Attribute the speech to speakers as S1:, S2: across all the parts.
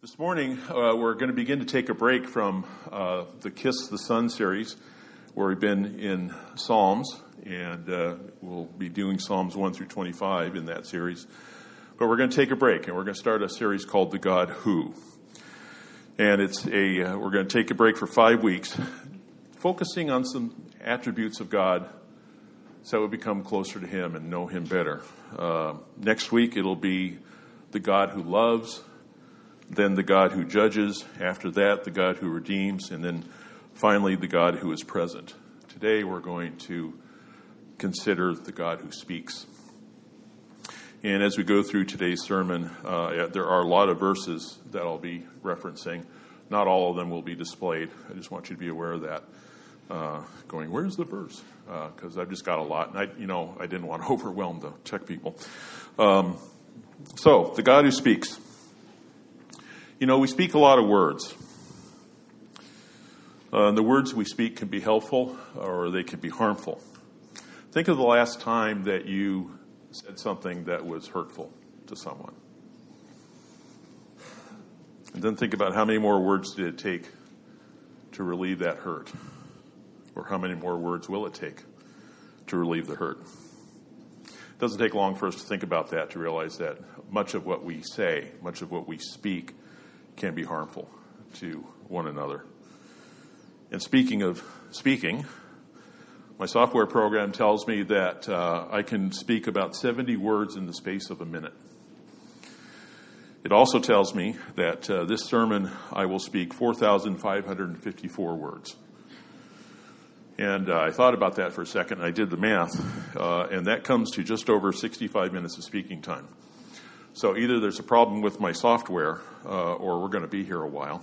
S1: This morning, uh, we're going to begin to take a break from uh, the Kiss the Son series, where we've been in Psalms, and uh, we'll be doing Psalms 1 through 25 in that series. But we're going to take a break, and we're going to start a series called The God Who. And it's a, uh, we're going to take a break for five weeks, focusing on some attributes of God so we become closer to Him and know Him better. Uh, next week, it'll be the God who loves then the God who judges, after that, the God who redeems, and then finally, the God who is present. Today, we're going to consider the God who speaks. And as we go through today's sermon, uh, there are a lot of verses that I'll be referencing. Not all of them will be displayed. I just want you to be aware of that. Uh, going, where's the verse? Because uh, I've just got a lot, and I, you know, I didn't want to overwhelm the tech people. Um, so, the God who speaks. You know, we speak a lot of words. Uh, the words we speak can be helpful or they can be harmful. Think of the last time that you said something that was hurtful to someone. And then think about how many more words did it take to relieve that hurt? Or how many more words will it take to relieve the hurt? It doesn't take long for us to think about that to realize that much of what we say, much of what we speak, can be harmful to one another. And speaking of speaking, my software program tells me that uh, I can speak about 70 words in the space of a minute. It also tells me that uh, this sermon I will speak 4,554 words. And uh, I thought about that for a second. I did the math, uh, and that comes to just over 65 minutes of speaking time. So either there's a problem with my software, uh, or we're going to be here a while.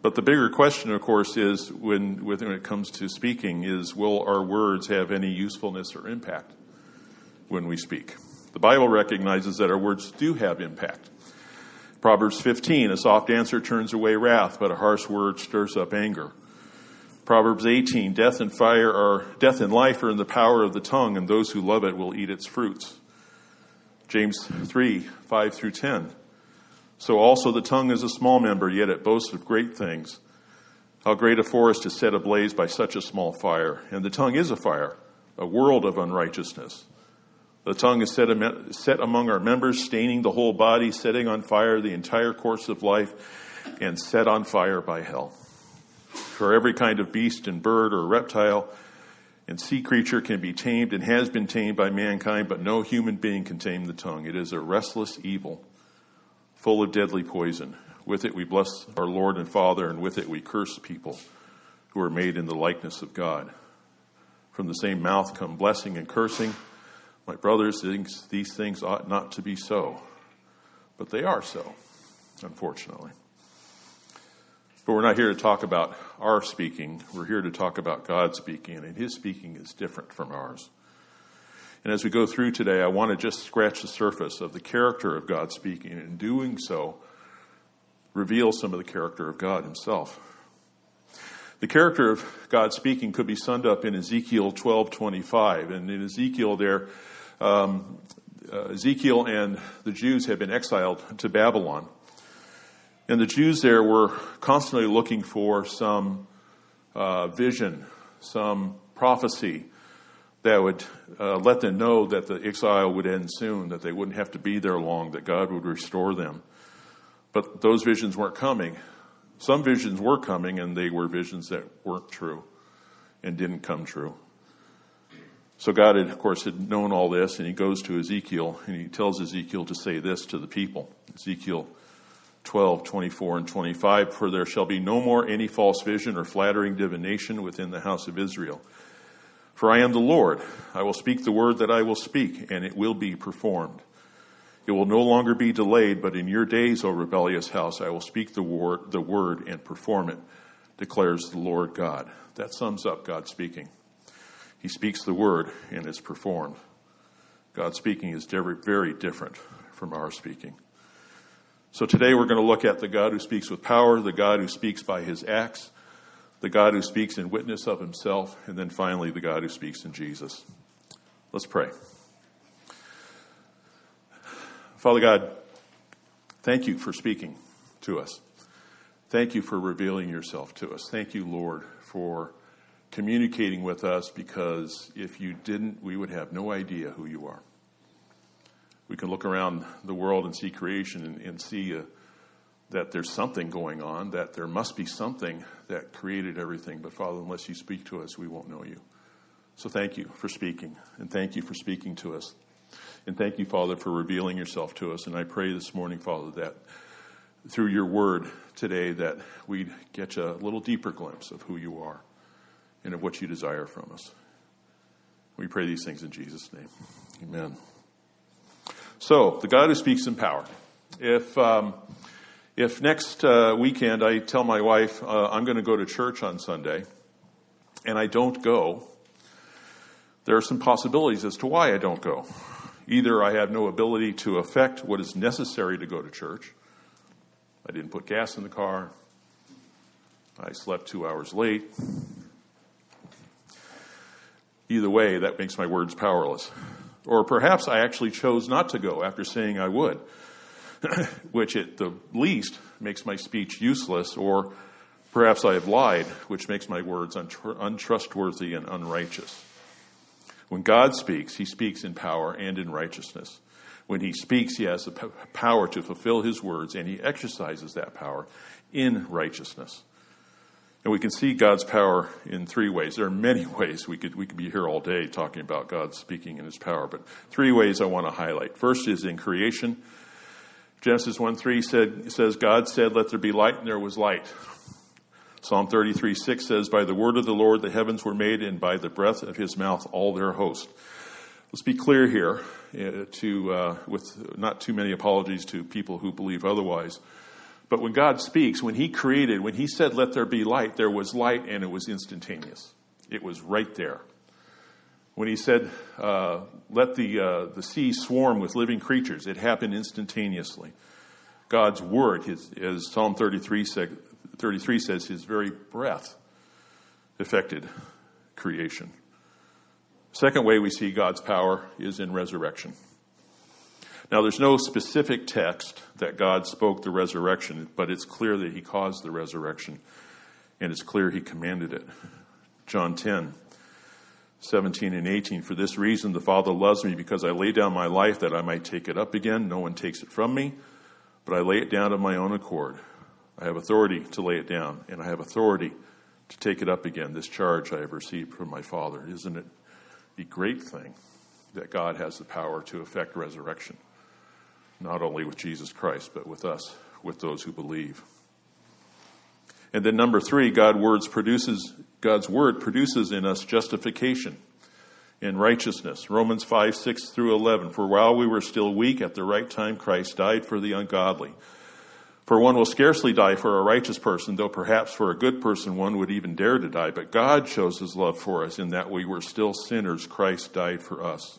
S1: But the bigger question, of course, is when, when it comes to speaking, is will our words have any usefulness or impact when we speak? The Bible recognizes that our words do have impact. Proverbs 15, a soft answer turns away wrath, but a harsh word stirs up anger. Proverbs 18, death and fire are, death and life are in the power of the tongue, and those who love it will eat its fruits. James 3 5 through 10. So also the tongue is a small member, yet it boasts of great things. How great a forest is set ablaze by such a small fire. And the tongue is a fire, a world of unrighteousness. The tongue is set, set among our members, staining the whole body, setting on fire the entire course of life, and set on fire by hell. For every kind of beast and bird or reptile, and sea creature can be tamed and has been tamed by mankind, but no human being can tame the tongue. It is a restless evil, full of deadly poison. With it we bless our Lord and Father, and with it we curse people who are made in the likeness of God. From the same mouth come blessing and cursing. My brothers, these things ought not to be so, but they are so, unfortunately. But we're not here to talk about our speaking. We're here to talk about God speaking, and His speaking is different from ours. And as we go through today, I want to just scratch the surface of the character of God speaking, and in doing so, reveal some of the character of God Himself. The character of God speaking could be summed up in Ezekiel 12:25, and in Ezekiel there, um, uh, Ezekiel and the Jews had been exiled to Babylon. And the Jews there were constantly looking for some uh, vision, some prophecy that would uh, let them know that the exile would end soon, that they wouldn't have to be there long, that God would restore them. But those visions weren't coming. Some visions were coming, and they were visions that weren't true and didn't come true. So God, had, of course, had known all this, and he goes to Ezekiel, and he tells Ezekiel to say this to the people. Ezekiel 12, 24, and 25. For there shall be no more any false vision or flattering divination within the house of Israel. For I am the Lord. I will speak the word that I will speak, and it will be performed. It will no longer be delayed, but in your days, O rebellious house, I will speak the word, the word and perform it, declares the Lord God. That sums up God speaking. He speaks the word and it's performed. God speaking is very different from our speaking. So today we're going to look at the God who speaks with power, the God who speaks by his acts, the God who speaks in witness of himself, and then finally the God who speaks in Jesus. Let's pray. Father God, Thank you for speaking to us. Thank you for revealing yourself to us. Thank you, Lord, for communicating with us because if you didn't, we would have no idea who you are. We can look around the world and see creation and, and see uh, that there's something going on, that there must be something that created everything. But Father, unless you speak to us, we won't know you. So thank you for speaking, and thank you for speaking to us. And thank you, Father, for revealing yourself to us. And I pray this morning, Father, that through your word today, that we'd get a little deeper glimpse of who you are and of what you desire from us. We pray these things in Jesus' name. Amen. So, the God who speaks in power. If um, if next uh, weekend I tell my wife uh, I'm going to go to church on Sunday, and I don't go, there are some possibilities as to why I don't go. Either I have no ability to affect what is necessary to go to church. I didn't put gas in the car. I slept two hours late. Either way, that makes my words powerless. Or perhaps I actually chose not to go after saying I would, which at the least makes my speech useless. Or perhaps I have lied, which makes my words untrustworthy and unrighteous. When God speaks, he speaks in power and in righteousness. When he speaks, he has the power to fulfill his words, and he exercises that power in righteousness. And we can see God's power in three ways. There are many ways we could we could be here all day talking about God speaking in his power, but three ways I want to highlight. First is in creation. Genesis 1 3 said, says, God said, Let there be light, and there was light. Psalm 33 6 says, By the word of the Lord the heavens were made, and by the breath of his mouth all their host. Let's be clear here, uh, to, uh, with not too many apologies to people who believe otherwise. But when God speaks, when He created, when He said, Let there be light, there was light and it was instantaneous. It was right there. When He said, uh, Let the, uh, the sea swarm with living creatures, it happened instantaneously. God's word, his, as Psalm 33 said, 33 says his very breath affected creation. Second way we see God's power is in resurrection. Now, there's no specific text that God spoke the resurrection, but it's clear that he caused the resurrection, and it's clear he commanded it. John 10, 17 and 18. For this reason, the Father loves me because I lay down my life that I might take it up again. No one takes it from me, but I lay it down of my own accord. I have authority to lay it down, and I have authority to take it up again. This charge I have received from my Father. Isn't it a great thing that God has the power to effect resurrection? Not only with Jesus Christ, but with us, with those who believe. And then number three, God words produces, God's word produces in us justification and righteousness. Romans 5, 6 through 11. For while we were still weak, at the right time Christ died for the ungodly. For one will scarcely die for a righteous person, though perhaps for a good person one would even dare to die. But God shows his love for us in that we were still sinners, Christ died for us.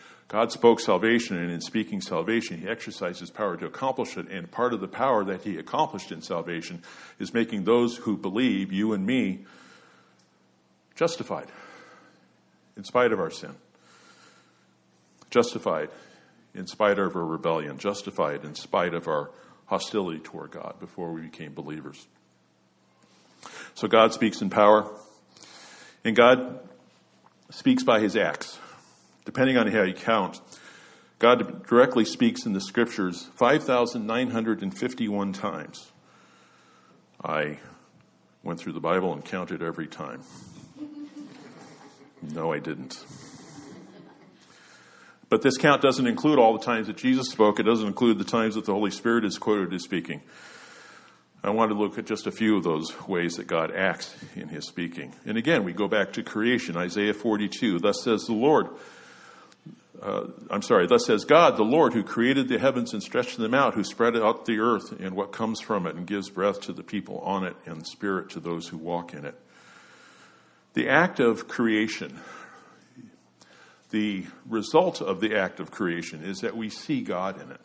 S1: God spoke salvation, and in speaking salvation, He exercised His power to accomplish it. And part of the power that He accomplished in salvation is making those who believe, you and me, justified in spite of our sin, justified in spite of our rebellion, justified in spite of our hostility toward God before we became believers. So God speaks in power, and God speaks by his acts. Depending on how you count, God directly speaks in the scriptures 5,951 times. I went through the Bible and counted every time. No, I didn't. But this count doesn't include all the times that Jesus spoke. It doesn't include the times that the Holy Spirit is quoted as speaking. I want to look at just a few of those ways that God acts in his speaking. And again, we go back to creation, Isaiah 42. Thus says the Lord, uh, I'm sorry, thus says God, the Lord, who created the heavens and stretched them out, who spread out the earth and what comes from it, and gives breath to the people on it and spirit to those who walk in it. The act of creation, the result of the act of creation is that we see God in it.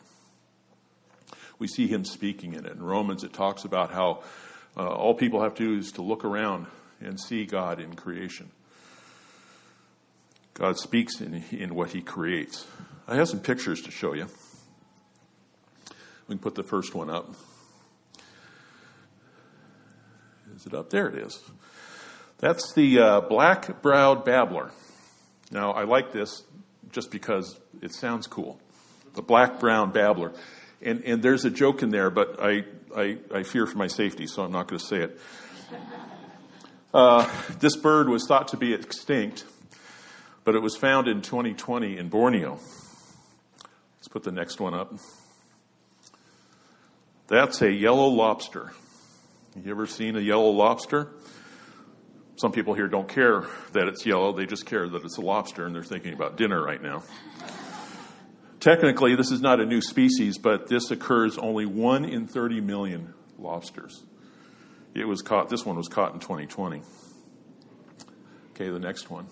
S1: We see Him speaking in it. In Romans, it talks about how uh, all people have to do is to look around and see God in creation. God speaks in, in what He creates. I have some pictures to show you. We can put the first one up. Is it up? There it is. That's the uh, black browed babbler. Now, I like this just because it sounds cool. The black browed babbler. And, and there's a joke in there, but I, I, I fear for my safety, so I'm not going to say it. Uh, this bird was thought to be extinct, but it was found in 2020 in Borneo. Let's put the next one up. That's a yellow lobster. You ever seen a yellow lobster? Some people here don't care that it's yellow, they just care that it's a lobster and they're thinking about dinner right now. Technically, this is not a new species, but this occurs only one in 30 million lobsters. It was caught, this one was caught in 2020. Okay, the next one.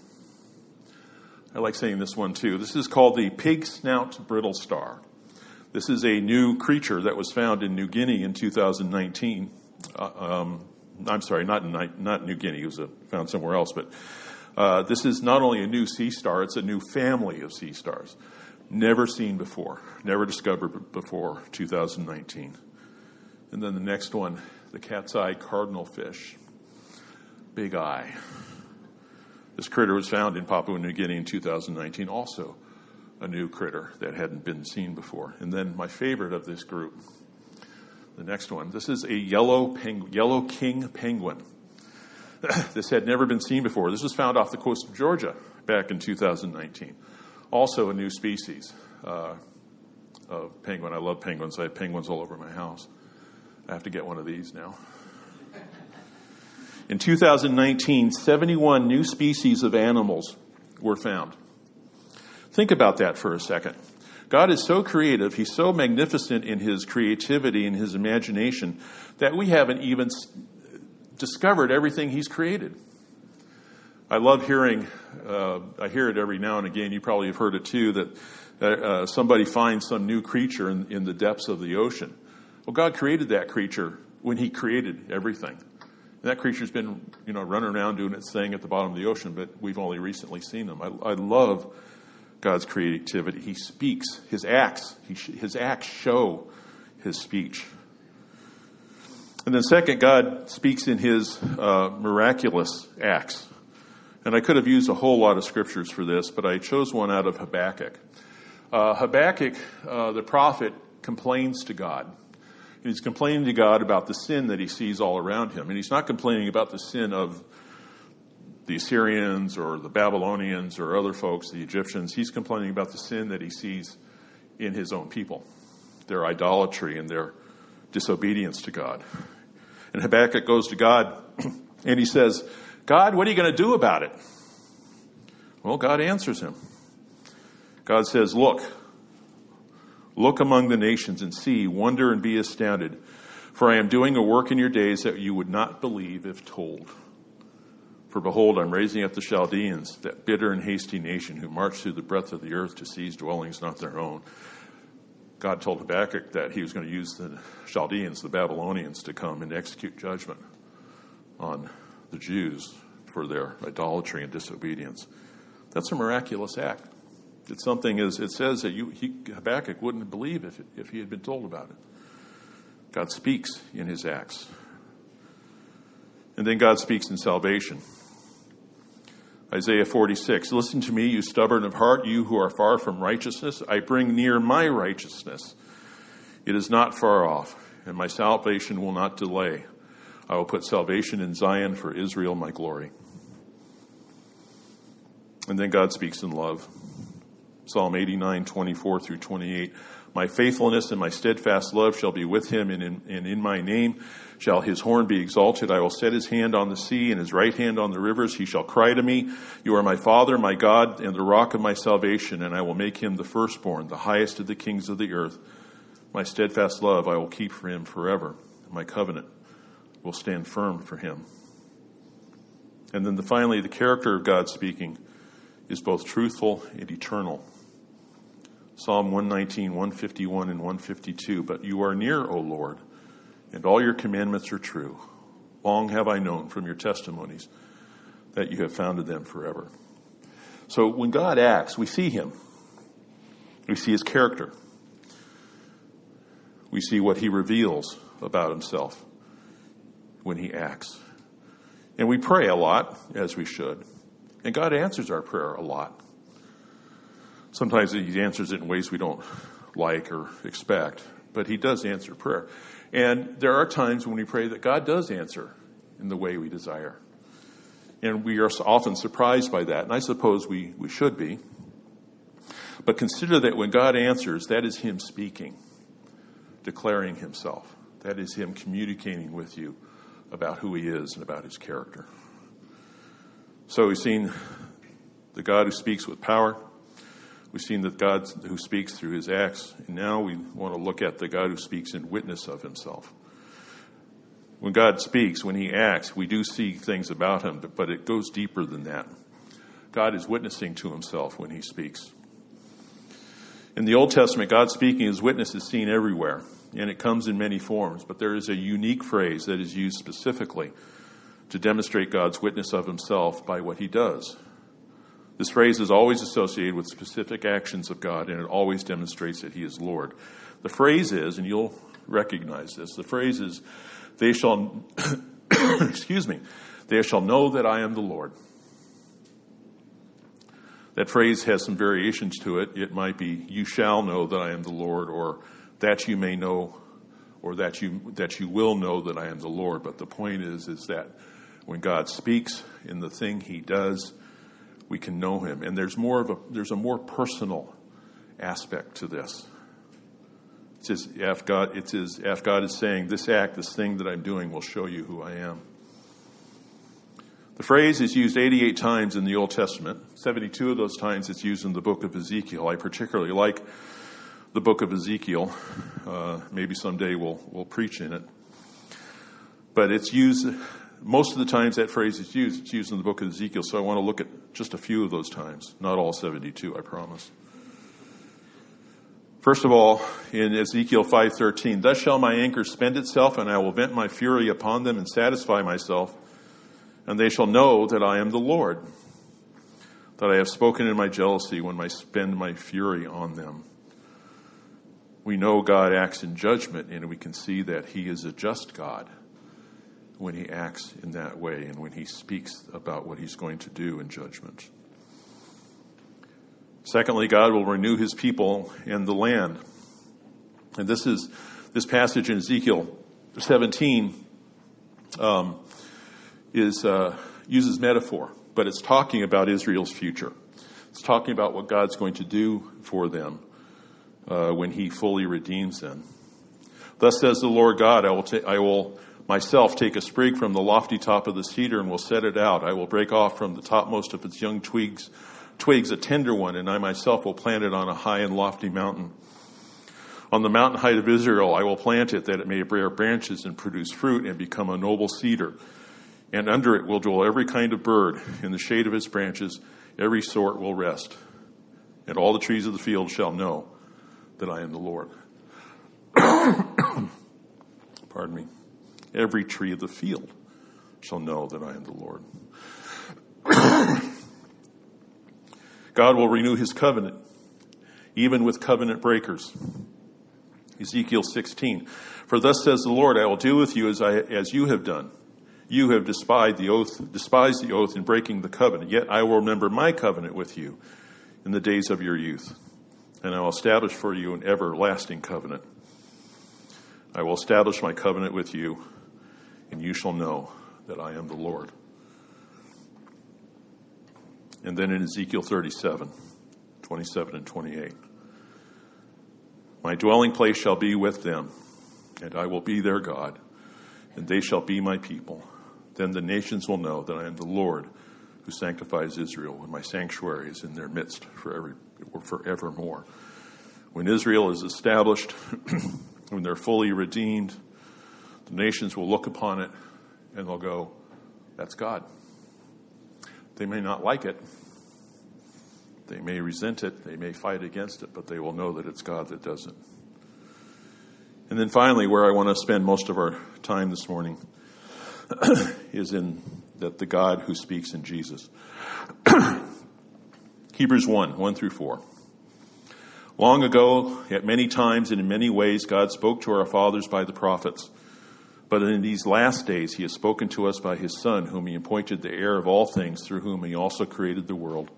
S1: I like saying this one too. This is called the pig snout brittle star. This is a new creature that was found in New Guinea in 2019. Uh, um, I'm sorry, not in, not New Guinea. It was a, found somewhere else. But uh, this is not only a new sea star; it's a new family of sea stars, never seen before, never discovered before 2019. And then the next one, the cat's eye cardinal fish, big eye. This critter was found in Papua New Guinea in 2019, also a new critter that hadn't been seen before. And then my favorite of this group, the next one. This is a yellow, peng- yellow king penguin. this had never been seen before. This was found off the coast of Georgia back in 2019. Also a new species uh, of penguin. I love penguins. I have penguins all over my house. I have to get one of these now. In 2019, 71 new species of animals were found. Think about that for a second. God is so creative, He's so magnificent in His creativity and His imagination that we haven't even discovered everything He's created. I love hearing, uh, I hear it every now and again, you probably have heard it too, that uh, somebody finds some new creature in, in the depths of the ocean. Well, God created that creature when He created everything. That creature's been, you know, running around doing its thing at the bottom of the ocean, but we've only recently seen them. I, I love God's creativity. He speaks. His acts, he, his acts show his speech. And then, second, God speaks in his uh, miraculous acts. And I could have used a whole lot of scriptures for this, but I chose one out of Habakkuk. Uh, Habakkuk, uh, the prophet, complains to God. He's complaining to God about the sin that he sees all around him. And he's not complaining about the sin of the Assyrians or the Babylonians or other folks, the Egyptians. He's complaining about the sin that he sees in his own people, their idolatry and their disobedience to God. And Habakkuk goes to God and he says, God, what are you going to do about it? Well, God answers him. God says, Look, look among the nations and see, wonder and be astounded, for I am doing a work in your days that you would not believe if told. For behold, I'm raising up the Chaldeans, that bitter and hasty nation who march through the breadth of the earth to seize dwellings not their own. God told Habakkuk that he was going to use the Chaldeans, the Babylonians, to come and execute judgment on the Jews for their idolatry and disobedience. That's a miraculous act. It's something as it says that you, he, Habakkuk wouldn't believe if, if he had been told about it. God speaks in his acts. And then God speaks in salvation. Isaiah 46 Listen to me, you stubborn of heart, you who are far from righteousness. I bring near my righteousness. It is not far off, and my salvation will not delay. I will put salvation in Zion for Israel, my glory. And then God speaks in love. Psalm 89, 24 through 28. My faithfulness and my steadfast love shall be with him, and in, and in my name shall his horn be exalted. I will set his hand on the sea and his right hand on the rivers. He shall cry to me, You are my Father, my God, and the rock of my salvation, and I will make him the firstborn, the highest of the kings of the earth. My steadfast love I will keep for him forever. My covenant will stand firm for him. And then the, finally, the character of God speaking is both truthful and eternal. Psalm 119, 151, and 152. But you are near, O Lord, and all your commandments are true. Long have I known from your testimonies that you have founded them forever. So when God acts, we see him. We see his character. We see what he reveals about himself when he acts. And we pray a lot, as we should. And God answers our prayer a lot. Sometimes he answers it in ways we don't like or expect, but he does answer prayer. And there are times when we pray that God does answer in the way we desire. And we are often surprised by that, and I suppose we, we should be. But consider that when God answers, that is Him speaking, declaring Himself. That is Him communicating with you about who He is and about His character. So we've seen the God who speaks with power. We've seen that God who speaks through His acts. And now we want to look at the God who speaks in witness of Himself. When God speaks, when He acts, we do see things about Him, but it goes deeper than that. God is witnessing to Himself when He speaks. In the Old Testament, God speaking as witness is seen everywhere, and it comes in many forms, but there is a unique phrase that is used specifically to demonstrate God's witness of Himself by what He does. This phrase is always associated with specific actions of God, and it always demonstrates that He is Lord. The phrase is, and you'll recognize this, the phrase is, they shall, excuse me, they shall know that I am the Lord. That phrase has some variations to it. It might be, you shall know that I am the Lord, or that you may know, or that you, that you will know that I am the Lord. But the point is, is that when God speaks in the thing he does, we can know him. And there's more of a, there's a more personal aspect to this. It's as if God, it's as if God is saying, this act, this thing that I'm doing will show you who I am. The phrase is used 88 times in the Old Testament. 72 of those times it's used in the book of Ezekiel. I particularly like the book of Ezekiel. Uh, maybe someday we'll, we'll preach in it. But it's used, most of the times that phrase is used, it's used in the book of Ezekiel. So I want to look at just a few of those times. Not all 72, I promise. First of all, in Ezekiel 5:13, "Thus shall my anger spend itself, and I will vent my fury upon them and satisfy myself, and they shall know that I am the Lord, that I have spoken in my jealousy when I spend my fury on them." We know God acts in judgment, and we can see that He is a just God when He acts in that way and when He speaks about what He's going to do in judgment. Secondly, God will renew his people and the land. And this is this passage in Ezekiel 17 um, is uh, uses metaphor, but it's talking about Israel's future. It's talking about what God's going to do for them uh, when He fully redeems them. Thus says the Lord God, I will, ta- I will myself take a sprig from the lofty top of the cedar and will set it out. I will break off from the topmost of its young twigs twigs a tender one, and I myself will plant it on a high and lofty mountain. On the mountain height of Israel, I will plant it that it may bear branches and produce fruit and become a noble cedar. And under it will dwell every kind of bird. In the shade of its branches, every sort will rest. And all the trees of the field shall know that I am the Lord. Pardon me. Every tree of the field shall know that I am the Lord. God will renew his covenant, even with covenant breakers. Ezekiel 16. For thus says the Lord, I will deal with you as, I, as you have done. You have despised the oath, despised the oath in breaking the covenant. Yet I will remember my covenant with you in the days of your youth, and I will establish for you an everlasting covenant. I will establish my covenant with you, and you shall know that I am the Lord. And then in Ezekiel 37, 27 and 28. My dwelling place shall be with them, and I will be their God, and they shall be my people. Then the nations will know that I am the Lord who sanctifies Israel, and my sanctuary is in their midst forever, forevermore. When Israel is established, when they're fully redeemed, the nations will look upon it and they'll go, That's God. They may not like it. They may resent it. They may fight against it, but they will know that it's God that does it. And then finally, where I want to spend most of our time this morning is in that the God who speaks in Jesus. Hebrews 1 1 through 4. Long ago, at many times and in many ways, God spoke to our fathers by the prophets. But in these last days, he has spoken to us by his Son, whom he appointed the heir of all things, through whom he also created the world.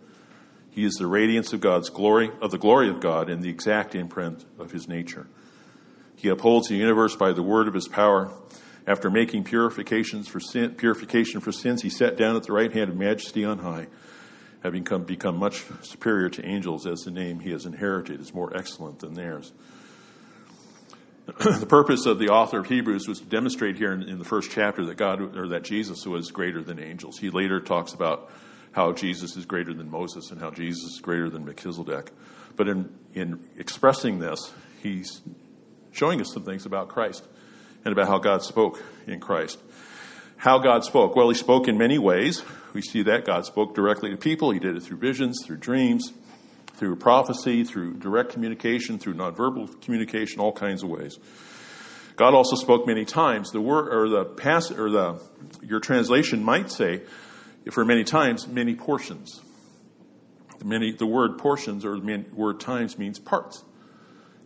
S1: He is the radiance of God's glory, of the glory of God, and the exact imprint of his nature. He upholds the universe by the word of his power. After making purifications for sin, purification for sins, he sat down at the right hand of majesty on high, having come, become much superior to angels, as the name he has inherited is more excellent than theirs. The purpose of the author of Hebrews was to demonstrate here in, in, the first chapter that God or that Jesus was greater than angels. He later talks about how Jesus is greater than Moses and how Jesus is greater than Melchizedek. But in, in expressing this, he's showing us some things about Christ and about how God spoke in Christ. How God spoke? Well, He spoke in many ways. We see that God spoke directly to people. He did it through visions, through dreams, through prophecy, through direct communication, through nonverbal communication, all kinds of ways. God also spoke many times. The word or the pass or the your translation might say, for many times, many portions. The many the word portions or the word times means parts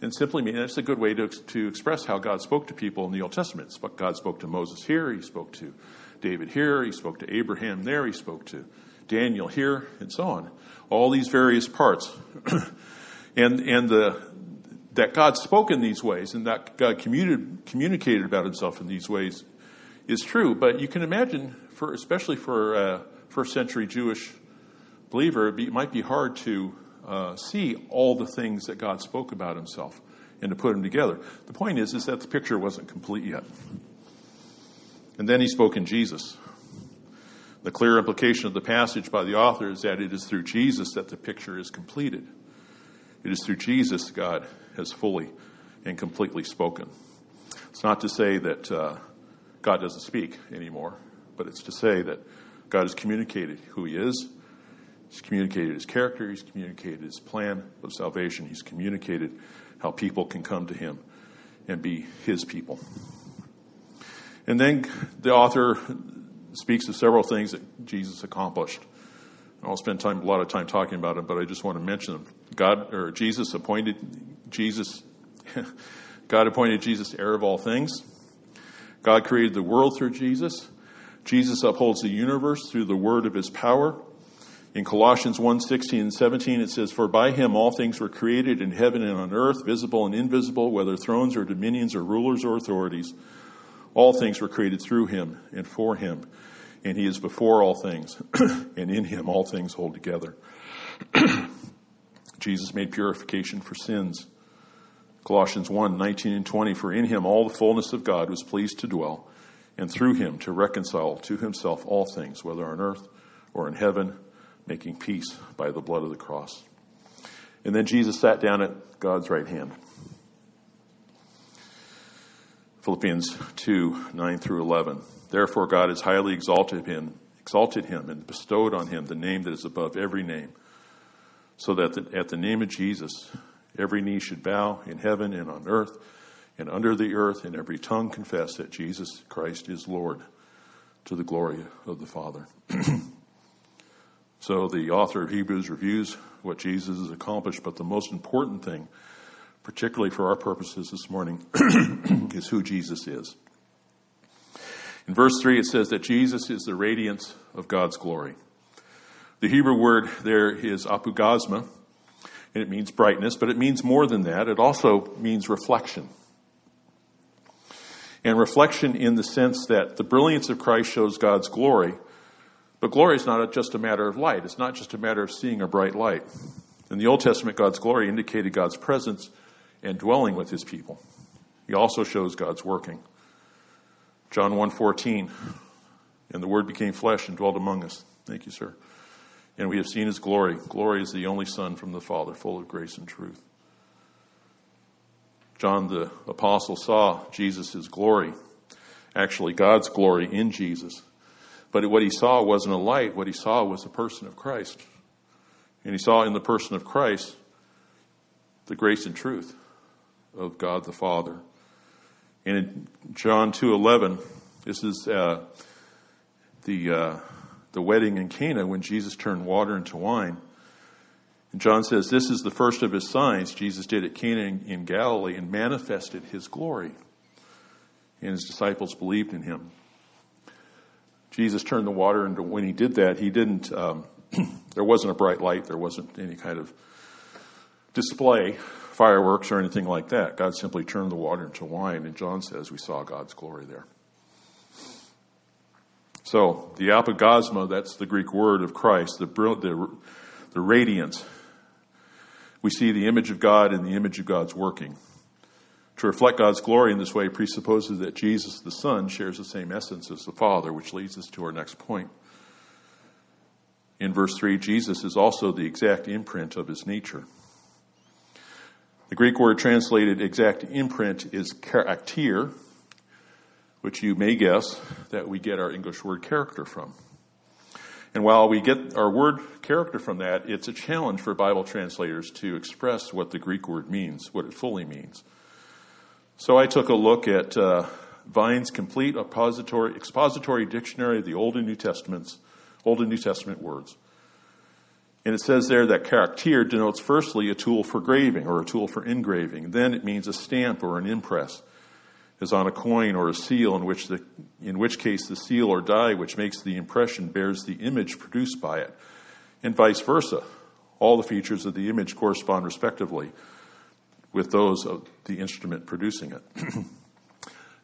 S1: and simply mean it's a good way to, to express how God spoke to people in the Old Testament. God spoke to Moses here, he spoke to David here, he spoke to Abraham there, he spoke to Daniel here, and so on. All these various parts. and and the that God spoke in these ways and that God communicated, about himself in these ways is true. But you can imagine, for especially for a first century Jewish believer, it, be, it might be hard to uh, see all the things that God spoke about himself and to put them together. The point is, is that the picture wasn't complete yet. And then he spoke in Jesus. The clear implication of the passage by the author is that it is through Jesus that the picture is completed. It is through Jesus God has fully and completely spoken. It's not to say that uh, God doesn't speak anymore, but it's to say that God has communicated who he is He's communicated his character, he's communicated his plan of salvation, he's communicated how people can come to him and be his people. And then the author speaks of several things that Jesus accomplished. I'll spend time, a lot of time talking about them, but I just want to mention them. God or Jesus appointed Jesus. God appointed Jesus heir of all things. God created the world through Jesus. Jesus upholds the universe through the word of his power. In Colossians 1 16 and 17, it says, For by him all things were created in heaven and on earth, visible and invisible, whether thrones or dominions or rulers or authorities. All things were created through him and for him. And he is before all things, and in him all things hold together. Jesus made purification for sins. Colossians 1 19 and 20, For in him all the fullness of God was pleased to dwell, and through him to reconcile to himself all things, whether on earth or in heaven making peace by the blood of the cross. And then Jesus sat down at God's right hand. Philippians 2 9 through 11. Therefore, God has highly exalted him, exalted him, and bestowed on him the name that is above every name, so that the, at the name of Jesus, every knee should bow in heaven and on earth and under the earth, and every tongue confess that Jesus Christ is Lord to the glory of the Father. So the author of Hebrews reviews what Jesus has accomplished, but the most important thing, particularly for our purposes this morning, is who Jesus is. In verse 3, it says that Jesus is the radiance of God's glory. The Hebrew word there is apaugasma, and it means brightness, but it means more than that. It also means reflection. And reflection in the sense that the brilliance of Christ shows God's glory, but glory is not just a matter of light. It's not just a matter of seeing a bright light. In the Old Testament, God's glory indicated God's presence and dwelling with his people. He also shows God's working. John 1:14 and the word became flesh and dwelt among us. Thank you, sir. And we have seen his glory. Glory is the only son from the Father, full of grace and truth. John the apostle saw Jesus' glory, actually God's glory in Jesus But what he saw wasn't a light. What he saw was the person of Christ. And he saw in the person of Christ the grace and truth of God the Father. And in John 2.11, this is uh, the, uh, the wedding in Cana when Jesus turned water into wine. And John says, This is the first of his signs Jesus did at Cana in, in Galilee and manifested his glory. And his disciples believed in him. Jesus turned the water into, when he did that, he didn't, um, there wasn't a bright light, there wasn't any kind of display, fireworks or anything like that. God simply turned the water into wine, and John says we saw God's glory there. So, the apaugasma, that's the Greek word of Christ, the, the, the radiance. We see the image of God and the image of God's working. To reflect God's glory in this way presupposes that Jesus the Son shares the same essence as the Father, which leads us to our next point. In verse 3, Jesus is also the exact imprint of his nature. The Greek word translated exact imprint is charakter, which you may guess that we get our English word character from. And while we get our word character from that, it's a challenge for Bible translators to express what the Greek word means, what it fully means. So I took a look at uh, Vine's complete expository, expository dictionary of the Old and New Testaments, Old and New Testament words. And it says there that charakter denotes firstly a tool for graving or a tool for engraving. Then it means a stamp or an impress, as on a coin or a seal, in which, the, in which case the seal or die which makes the impression bears the image produced by it, and vice versa. All the features of the image correspond respectively with those of the instrument producing it.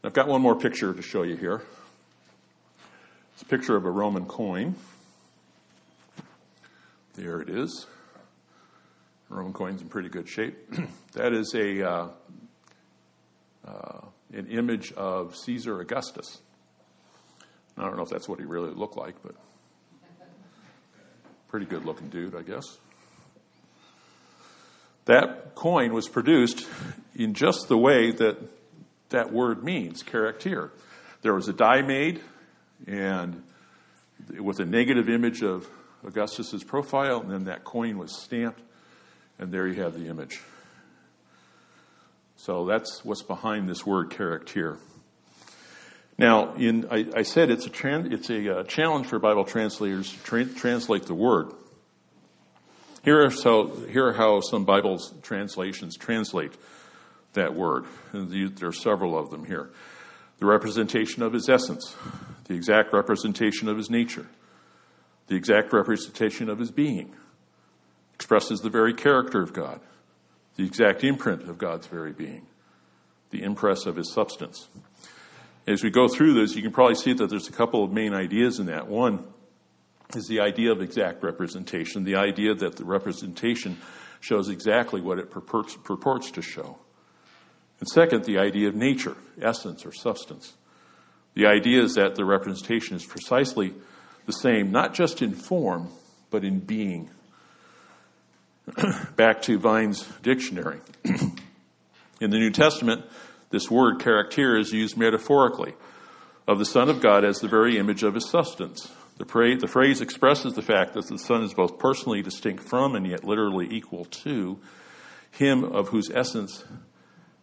S1: I've got one more picture to show you here. It's a picture of a Roman coin. There it is. Roman coin's in pretty good shape. that is a uh, uh, an image of Caesar Augustus. I don't know if that's what he really looked like, but pretty good looking dude, I guess. That coin was produced in just the way that that word means, character. There was a die made, and with a negative image of Augustus's profile, and then that coin was stamped, and there you have the image. So that's what's behind this word character. Now, in, I, I said it's a, tran, it's a uh, challenge for Bible translators to tra- translate the word. Here are, so, here are how some Bible translations translate that word. There are several of them here. The representation of his essence, the exact representation of his nature, the exact representation of his being, expresses the very character of God, the exact imprint of God's very being, the impress of his substance. As we go through this, you can probably see that there's a couple of main ideas in that. One, is the idea of exact representation, the idea that the representation shows exactly what it purports, purports to show. And second, the idea of nature, essence, or substance. The idea is that the representation is precisely the same, not just in form, but in being. Back to Vine's dictionary. in the New Testament, this word character is used metaphorically of the Son of God as the very image of his substance. The, pra- the phrase expresses the fact that the Son is both personally distinct from and yet literally equal to him of whose essence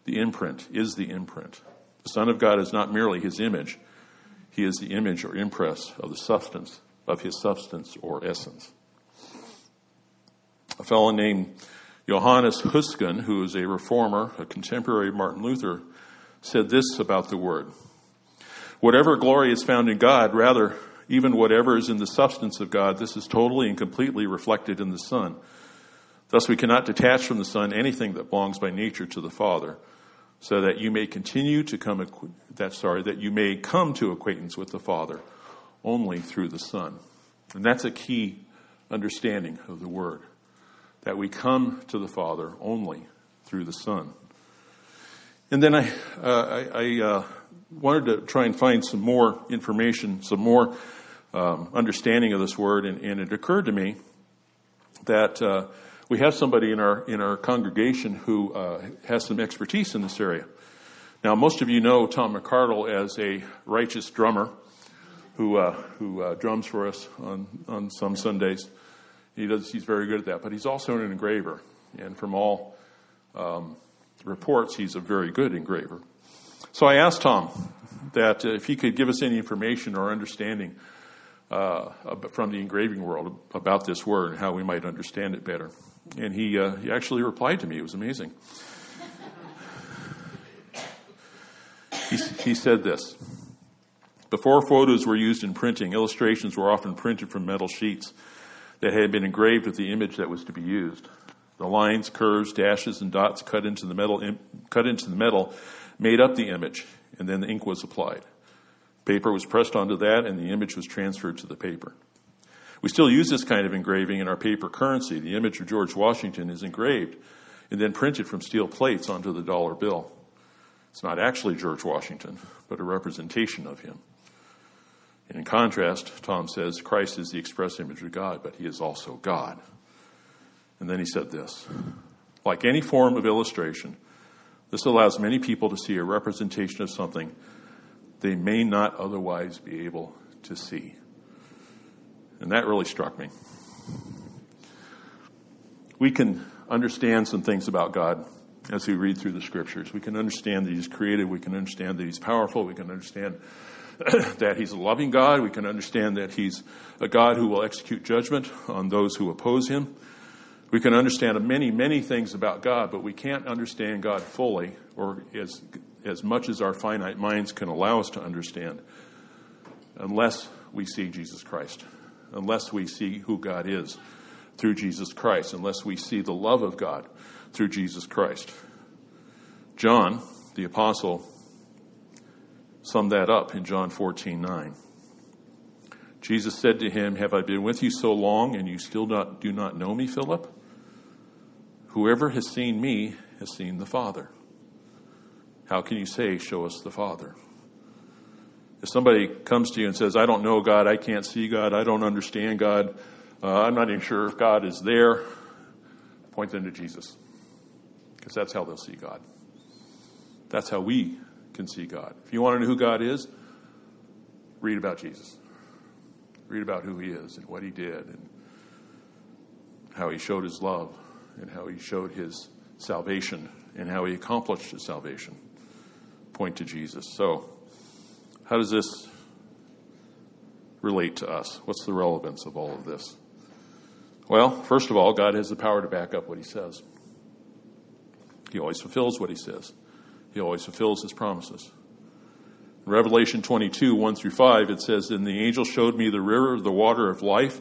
S1: the imprint is the imprint. The Son of God is not merely his image, he is the image or impress of the substance, of his substance or essence. A fellow named Johannes Husken, who is a reformer, a contemporary of Martin Luther, said this about the word. Whatever glory is found in God, rather, even whatever is in the substance of God, this is totally and completely reflected in the Son. Thus, we cannot detach from the Son anything that belongs by nature to the Father, so that you may continue to come, that, sorry, that you may come to acquaintance with the Father only through the Son. And that's a key understanding of the Word, that we come to the Father only through the Son. And then I, uh, I, I uh, wanted to try and find some more information, some more um, understanding of this word, and, and, it occurred to me that uh, we have somebody in our in our congregation who uh, has some expertise in this area. Now, most of you know Tom McCardle as a righteous drummer who, uh, who uh, drums for us on, on some Sundays. He does, he's very good at that, but he's also an engraver. And from all um, reports, he's a very good engraver. So I asked Tom that if he could give us any information or understanding uh, from the engraving world about this word and how we might understand it better. And he, uh, he actually replied to me. It was amazing. he, he said this Before photos were used in printing, illustrations were often printed from metal sheets that had been engraved with the image that was to be used. The lines, curves, dashes, and dots cut into the metal, cut into the metal made up the image, and then the ink was applied. Paper was pressed onto that, and the image was transferred to the paper. We still use this kind of engraving in our paper currency. The image of George Washington is engraved and then printed from steel plates onto the dollar bill. It's not actually George Washington, but a representation of him. And in contrast, Tom says Christ is the express image of God, but he is also God. And then he said this like any form of illustration, this allows many people to see a representation of something they may not otherwise be able to see. And that really struck me. We can understand some things about God as we read through the scriptures. We can understand that He's creative. We can understand that He's powerful. We can understand that He's a loving God. We can understand that He's a God who will execute judgment on those who oppose Him. We can understand many, many things about God, but we can't understand God fully or as, as much as our finite minds can allow us to understand unless we see Jesus Christ unless we see who God is through Jesus Christ, unless we see the love of God through Jesus Christ. John, the apostle, summed that up in John 14 9. Jesus said to him, Have I been with you so long and you still not, do not know me, Philip? Whoever has seen me has seen the Father. How can you say, Show us the Father? If somebody comes to you and says, I don't know God, I can't see God, I don't understand God, uh, I'm not even sure if God is there, point them to Jesus. Because that's how they'll see God. That's how we can see God. If you want to know who God is, read about Jesus. Read about who he is and what he did and how he showed his love and how he showed his salvation and how he accomplished his salvation. Point to Jesus. So, how does this relate to us? What's the relevance of all of this? Well, first of all, God has the power to back up what he says. He always fulfills what he says. He always fulfills his promises. In Revelation 22, 1 through 5, it says, And the angel showed me the river of the water of life,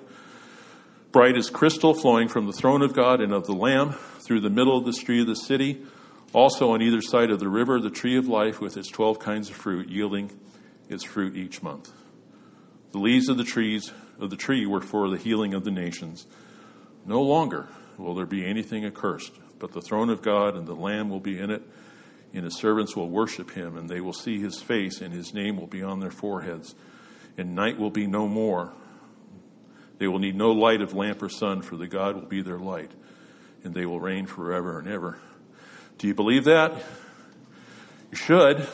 S1: bright as crystal, flowing from the throne of God and of the Lamb through the middle of the street of the city. Also on either side of the river, the tree of life with its 12 kinds of fruit, yielding its fruit each month. The leaves of the trees of the tree were for the healing of the nations. No longer will there be anything accursed, but the throne of God and the Lamb will be in it, and his servants will worship him, and they will see his face, and his name will be on their foreheads. And night will be no more. They will need no light of lamp or sun, for the God will be their light, and they will reign forever and ever. Do you believe that? You should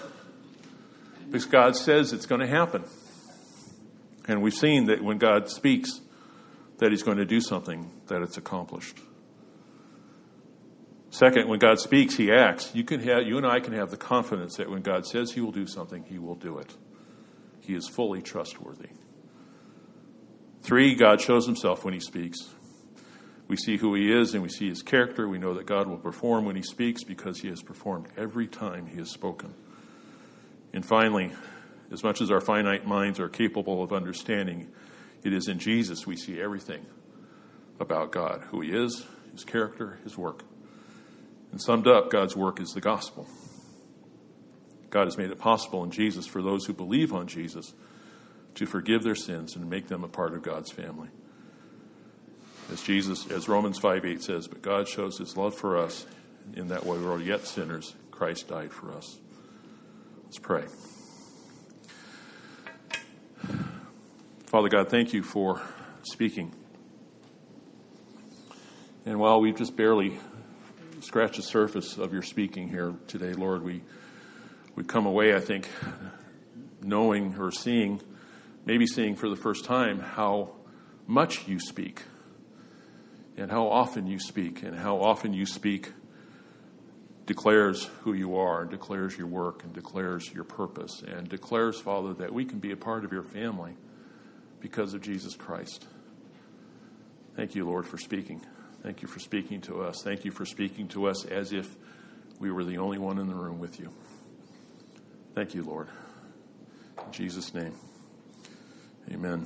S1: because God says it's going to happen. And we've seen that when God speaks that he's going to do something, that it's accomplished. Second, when God speaks, he acts. You can have, you and I can have the confidence that when God says he will do something, he will do it. He is fully trustworthy. Three, God shows himself when he speaks. We see who he is and we see his character. We know that God will perform when he speaks because he has performed every time he has spoken. And finally, as much as our finite minds are capable of understanding, it is in Jesus we see everything about God who He is, His character, His work. And summed up, God's work is the gospel. God has made it possible in Jesus for those who believe on Jesus to forgive their sins and make them a part of God's family. As Jesus, as Romans 5 8 says, but God shows his love for us in that while we were yet sinners, Christ died for us. Let's pray. Father God, thank you for speaking. And while we've just barely scratched the surface of your speaking here today, Lord, we, we come away, I think, knowing or seeing maybe seeing for the first time how much you speak and how often you speak and how often you speak declares who you are declares your work and declares your purpose and declares, Father, that we can be a part of your family because of Jesus Christ. Thank you, Lord, for speaking. Thank you for speaking to us. Thank you for speaking to us as if we were the only one in the room with you. Thank you, Lord. In Jesus' name, amen.